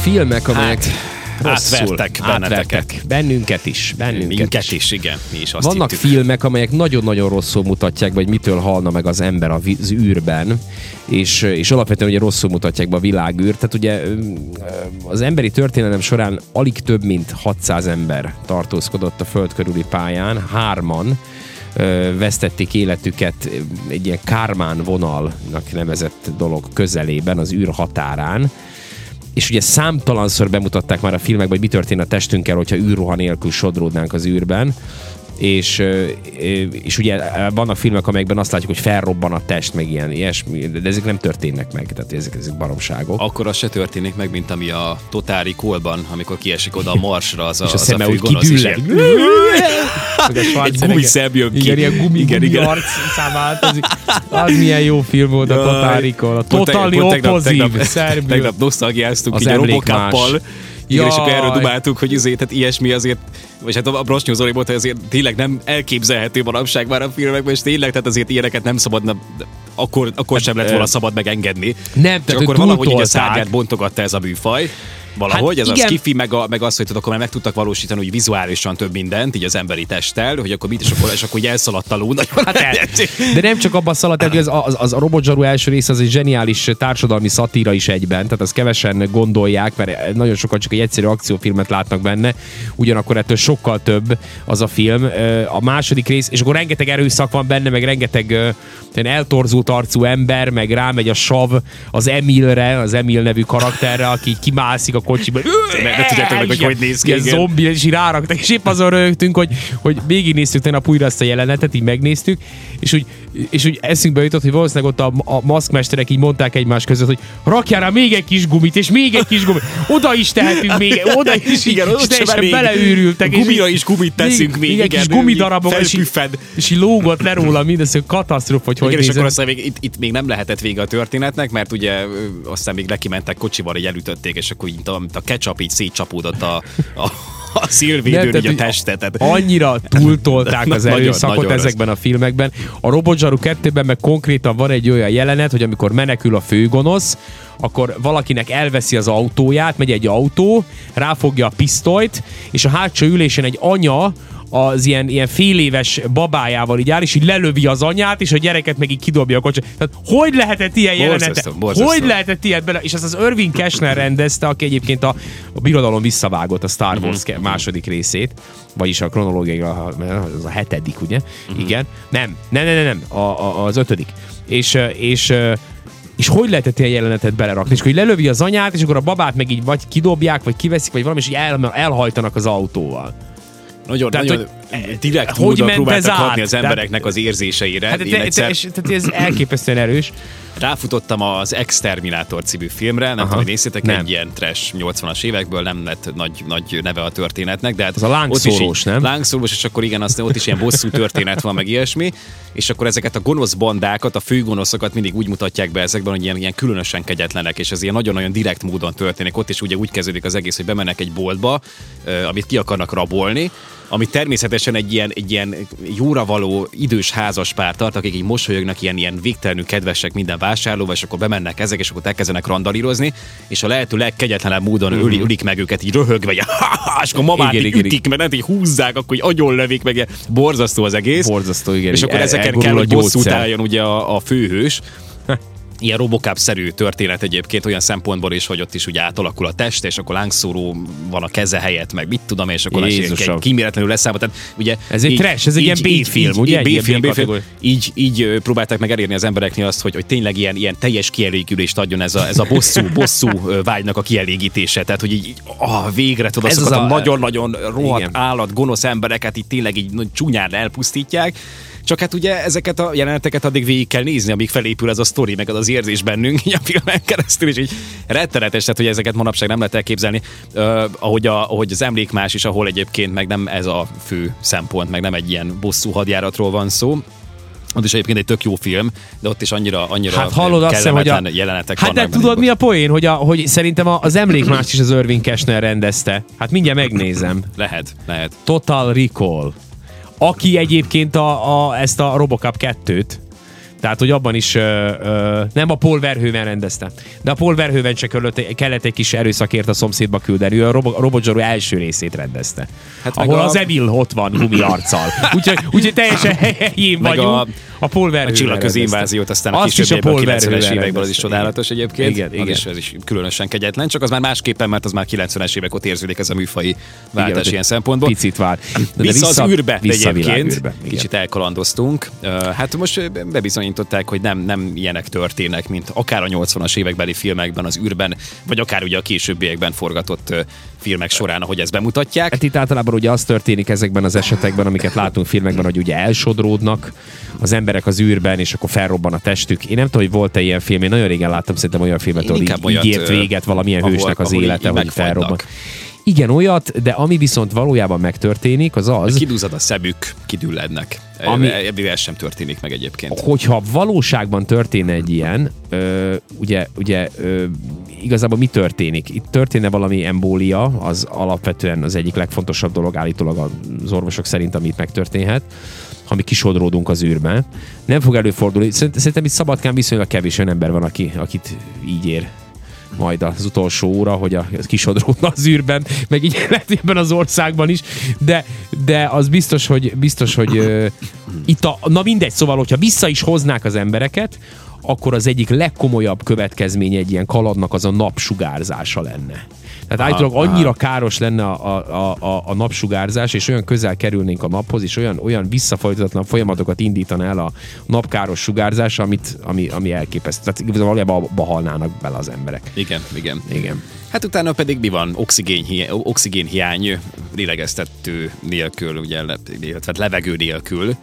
filmek, amelyek Hát, rosszul átvertek benneteket. Bennünket is, bennünket Minket is. is, igen. Mi is azt Vannak hittük. filmek, amelyek nagyon-nagyon rosszul mutatják, vagy mitől halna meg az ember az űrben, és, és alapvetően ugye rosszul mutatják be a világűrt. Tehát ugye az emberi történelem során alig több mint 600 ember tartózkodott a föld körüli pályán, hárman vesztették életüket egy ilyen kármán vonalnak nevezett dolog közelében, az űr határán, és ugye számtalanszor bemutatták már a filmekben, hogy mi történne a testünkkel, hogyha űrruha nélkül sodródnánk az űrben, és, és ugye vannak filmek, amelyekben azt látjuk, hogy felrobban a test, meg ilyen ilyesmi, de ezek nem történnek meg, tehát ezek, ezek baromságok. Akkor az se történik meg, mint ami a Totári Kolban, amikor kiesik oda a marsra az a, és a az szeme a úgy a Schwarzenegger- gumiszem jön ki. Igen, ilyen gumi, Igen, gumi igen. arc változik. Az milyen jó film volt a Jaj. Totárikon. A Totally pont tegnap- tegnap- nosztalgiáztunk így a robokáppal. Igen, és akkor erről dumáltuk, hogy azért, tehát ilyesmi azért, vagy hát a Brosnyó Zoli mondta, hogy azért tényleg nem elképzelhető manapság már a filmekben, és tényleg, tehát azért ilyeneket nem szabadna, akkor, akkor sem lett volna szabad megengedni. Nem, tehát akkor valahogy így a szárnyát bontogatta ez a műfaj. Valahogy, Hát ez igen. a skifi, meg, a, meg az, hogy tudod, akkor már meg tudtak valósítani, hogy vizuálisan több mindent, így az emberi testtel, hogy akkor mit, és akkor, és akkor így elszaladt a ló. Hát el. De nem csak abban szaladt, hogy az, az, az a robotzsaru első rész az egy zseniális társadalmi szatíra is egyben, tehát azt kevesen gondolják, mert nagyon sokan csak egy egyszerű akciófilmet látnak benne, ugyanakkor ettől sokkal több az a film. A második rész, és akkor rengeteg erőszak van benne, meg rengeteg eltorzult arcú ember, meg rámegy a sav az Emilre, az Emil nevű karakterre, aki kimászik a kocsiba. Ne- ne tudjátok meg, hogy hogy néz ki, Ilyen zombi, és így ráraktak, és épp azon rögtünk, hogy, hogy végignéztük tegnap újra ezt a jelenetet, így megnéztük, és úgy, és úgy eszünkbe jutott, hogy valószínűleg ott a, a maszkmesterek így mondták egymás között, hogy rakjál rá még egy kis gumit, és még egy kis gumit, oda is tehetünk még, oda is, Igen, és teljesen beleőrültek. és Gumira is gumit teszünk még, igen, igen, kis gumidarabok, és és így lógott le róla mindez, hogy katasztrófa, hogy hogy Igen, és nézett. akkor aztán még, itt, itt, még nem lehetett vége a történetnek, mert ugye aztán még lekimentek kocsival, így elütötték, és akkor így, a, a ketchup így szétcsapódott a, a, a Nem, szélvédőn, így a testet. Tehát, Annyira túltolták az Nagyon, erőszakot nagyon rossz. ezekben a filmekben. A Robotzsaru 2-ben meg konkrétan van egy olyan jelenet, hogy amikor menekül a főgonosz, akkor valakinek elveszi az autóját, megy egy autó, ráfogja a pisztolyt, és a hátsó ülésen egy anya az ilyen, ilyen fél éves babájával így áll, és így lelövi az anyát, és a gyereket meg így kidobja a kocsit. Tehát hogy lehetett ilyen jelenet? Hogy lehetett ilyet bele? És ezt az Irving Cashner rendezte, aki egyébként a, a birodalom visszavágott a Star Wars Mhm. mm-hmm. második részét, vagyis a kronológiai, az a hetedik, ugye? Mhm. Mm-hmm. Igen. Nem, nem, nem, nem, nem a, a, az ötödik. És, és és hogy lehetett ilyen jelenetet belerakni? És akkor így lelövi az anyát, és akkor a babát meg így vagy kidobják, vagy kiveszik, vagy valami, és így el, elhajtanak az autóval. Nagyon, Tehát, nagyon direkt hogy módon próbáltak át? hatni az embereknek az érzéseire. Hát, Én te, te, egyszer és, tehát ez elképesztően erős. ráfutottam az Exterminator című filmre, nem Aha. tudom, hogy néztétek, Nem. egy ilyen trash 80-as évekből, nem lett nagy, nagy neve a történetnek, de hát Az a lángszórós, nem? Lángszórós, és akkor igen, aztán ott is ilyen bosszú történet van, meg ilyesmi, és akkor ezeket a gonosz bandákat, a főgonoszokat mindig úgy mutatják be ezekben, hogy ilyen, ilyen különösen kegyetlenek, és ez ilyen nagyon-nagyon direkt módon történik. Ott is ugye úgy kezdődik az egész, hogy bemennek egy boltba, amit ki akarnak rabolni, ami természetesen egy ilyen, egy ilyen jóra való idős házas pár tart, akik így mosolyognak, ilyen, ilyen végtelenül kedvesek minden vásárlóval, és akkor bemennek ezek, és akkor elkezdenek randalírozni, és a lehető legkegyetlenebb módon Mhm. öli, ölik meg őket így röhögve, így, és akkor mamát Igen, így igen, ütik, mert nem, így húzzák, akkor így agyon lövik meg, borzasztó az egész. Borzasztó, igen. És akkor ezeken kell, hogy bosszút álljon ugye a, a főhős. Ilyen robocop-szerű történet egyébként olyan szempontból is, hogy ott is ugye átalakul a test, és akkor lángszóró van a keze helyett, meg mit tudom, és akkor egy kíméletlenül leszámol. Tehát, ugye, Ez egy trash, ez egy ilyen B-film, ugye? B-film, B-film. Így, így próbálták meg elérni az embereknél azt, hogy, hogy tényleg ilyen, ilyen teljes kielégülést adjon ez a, ez a bosszú, bosszú vágynak a kielégítése. Tehát, hogy így, így ah, végre tudod, azokat az a, nagyon-nagyon rohadt Igen. állat, gonosz embereket így tényleg így csúnyán elpusztítják. Csak hát ugye ezeket a jeleneteket addig végig kell nézni, amíg felépül ez a sztori, meg az az érzés bennünk így a filmen keresztül, és így rettenetes, tehát hogy ezeket manapság nem lehet elképzelni. Uh, ahogy, a, ahogy az emlékmás is, ahol egyébként meg nem ez a fő szempont, meg nem egy ilyen bosszú hadjáratról van szó. Ott is egyébként egy tök jó film, de ott is annyira, annyira Hát hallod azt hiszem, hogy a... jelenetek Hát de tudod mi a poén, hogy, a, hogy szerintem az emlékmást is az Irving Cashner rendezte. Hát mindjárt megnézem. Lehet, lehet. Total Recall. Aki egyébként a, a, ezt a Robocop 2-t Tehát, hogy abban is ö, ö, nem a Paul Verhoeven rendezte. De a Paul Verhoeven csak kellett, kellett egy kis erőszakért a szomszédba küldeni. Ő a Robo- Robot Zsaru első részét rendezte. Hát ahol a- az Emil ott van gumi arccal. Úgyhogy, úgyhogy teljesen helyén Meg vagyunk. a- A, Paul A csillagközi inváziót aztán a is a későbbiekben, a Paul 90-es Verhoeven években az is csodálatos egyébként. Igen, Az igen. is, az is különösen kegyetlen, csak az már másképpen, mert az már 90-es évek ott érződik ez a műfai váltás Igen, ilyen szempontból. Picit vár. De Vissza, az űrbe vissza egyébként. Igen. Kicsit elkalandoztunk. Hát most bebizonyították, hogy nem, nem ilyenek történnek, mint akár a 80-as évekbeli filmekben az űrben, vagy akár ugye a későbbiekben forgatott filmek során, ahogy ezt bemutatják. Hát itt általában ugye az történik ezekben az esetekben, amiket látunk filmekben, hogy ugye elsodródnak az emberek az űrben, és akkor felrobban a testük. Én nem tudom, hogy volt-e ilyen film, én nagyon régen láttam szerintem olyan filmet, ahol így, olyat, így ért véget valamilyen ahol- hősnek az ahol élete, hogy felrobban. Igen, olyat, de ami viszont valójában megtörténik, az az, Kidúzad a szemük, kidüllednek. Ami-. Ebből ez sem történik meg egyébként. hogyha valóságban történne egy ilyen, ö, ugye, ugye ö, igazából mi történik? Itt történne valami embólia, az alapvetően az egyik legfontosabb dolog állítólag az orvosok szerint, amit megtörténhet, ha mi kisodródunk az űrbe. Nem fog előfordulni. Szerint- Szerintem itt Szabadkán viszonylag kevés olyan ember van, aki, akit így ér majd az utolsó óra, hogy a kisodródna az űrben, meg így lehet ebben az országban is, de, de az biztos, hogy, biztos, hogy ö, itt a, na mindegy, szóval, hogyha vissza is hoznák az embereket, akkor az egyik legkomolyabb következménye egy ilyen kaladnak az a napsugárzása lenne. Tehát állítólag annyira káros lenne a, a, a, a napsugárzás, és olyan közel kerülnénk a naphoz, és olyan, olyan visszafolytatlan folyamatokat indítana el a napkáros sugárzás, amit, ami, ami elképesztő. Tehát valójában abba halnának bele az emberek. Igen, igen. Igen. Hát utána pedig mi van? Oxigén, oxigénhiány, lélegeztető nélkül, ugye, le- illetve levegő nélkül.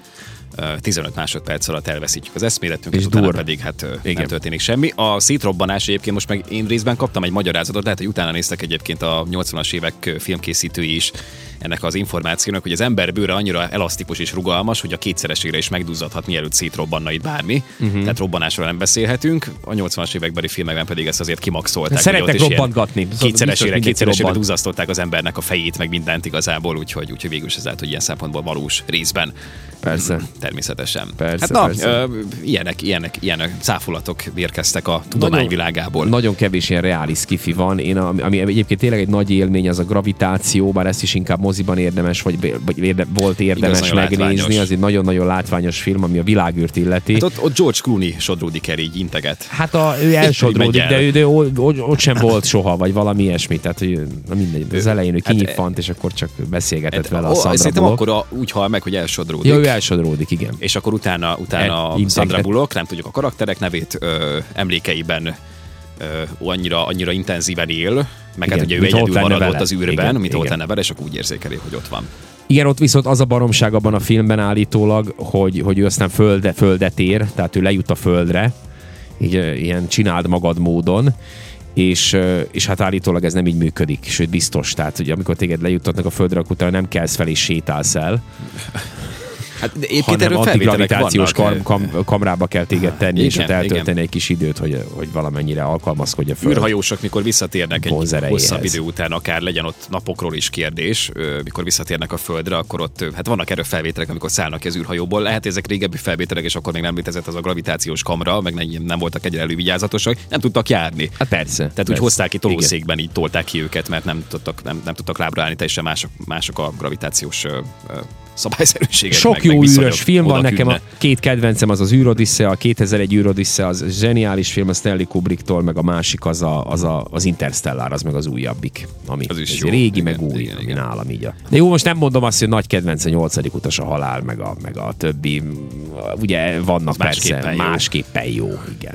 Ö, 15 másodperc alatt elveszítjük az eszméletünket, És utána dur. pedig hát Igen. nem történik semmi. A szétrobbanás egyébként most meg én részben kaptam egy magyarázatot, lehet, hogy utána néztek egyébként a 80-as évek filmkészítői is ennek az információnak, hogy az ember bőre annyira elasztikus és rugalmas, hogy a kétszeresére is megduzzadhat, mielőtt szétrobbanna itt bármi. Uh-huh. Tehát robbanásról nem beszélhetünk. A 80-as évekbeli filmekben pedig ezt azért kimaxolták. Ilyen robbantgatni. Szóval Kétszeresére, kétszeresére duzzasztották az embernek a fejét, meg mindent igazából, úgyhogy, úgyhogy végül is ez állt, hogy ilyen szempontból valós részben. Persze. Természetesen. Persze, hát na, persze. Ö, ilyenek, ilyenek, ilyenek cáfolatok érkeztek a tudomány világából. Nagyon kevés ilyen reális skifi van. Én, ami, ami egyébként tényleg egy nagy élmény, az a gravitáció, bár ezt is inkább moziban érdemes, vagy, vagy érde, volt érdemes nagyon megnézni. látványos. Az egy nagyon-nagyon látványos film, ami a világűrt illeti. Hát ott, ott George Clooney sodródik el, így integet. Hát a, ő elsodródik, de, ő, de ő, ott, ott sem volt soha, vagy valami ilyesmi. Tehát, hogy na mindegy, az elején ő Hát, kinyiffant, és akkor csak beszélgetett vele a Sandra Szerintem akkor a, úgy hal meg, hogy elsodródik. Ja, ő elsodródik, igen. és akkor utána, utána E-. Sandra Bullock, nem tudjuk a karakterek nevét, ö, emlékeiben ö, annyira, annyira intenzíven él, meg Igen, hát ugye ő egyedül marad ott az űrben, Igen, mint ott vele, és akkor úgy érzékeli, hogy ott van. Igen, ott viszont az a baromság abban a filmben állítólag, hogy, hogy ő aztán földe, földet ér, tehát ő lejut a földre, így ilyen csináld magad módon, és, és hát állítólag ez nem így működik, sőt biztos. Tehát, hogy amikor téged lejuttatnak a földre, akkor utána nem kelsz fel és sétálsz el, Hát egyébként erről antigravitációs kam, kam, kamrába kell téged tenni, és Igen, ott eltölteni igen. egy kis időt, hogy, hogy valamennyire alkalmazkodj a föld. űrhajósok, mikor visszatérnek egy hosszabb idő után, akár legyen ott napokról is kérdés, mikor visszatérnek a földre, akkor ott hát vannak erről felvételek, amikor szállnak ki az űrhajóból. Lehet, ezek régebbi felvételek, és akkor még nem létezett az a gravitációs kamra, meg nem, nem voltak egyre elővigyázatosak, nem tudtak járni. Hát persze. Tehát persze. úgy hozták ki tolószékben, így tolták ki őket, mert nem tudtak, nem, nem tudtak lábra állni, teljesen mások, mások a gravitációs szabályszerűségek. Sok meg, jó meg űrös film van nekem, a két kedvencem az az űrodissza, a 2001 űrodissza, az zseniális film, a Stanley Kubricktól, meg a másik az a, az, a, az Interstellar, az meg az újabbik. Ami Az is ez jó. régi, Igen, meg új, igen, ami igen. nálam így a... De jó, most nem mondom azt, hogy nagy kedvenc a nyolcadik utas a halál, meg a, meg a többi. Ugye vannak Az persze másképpen jó. másképpen jó. Igen.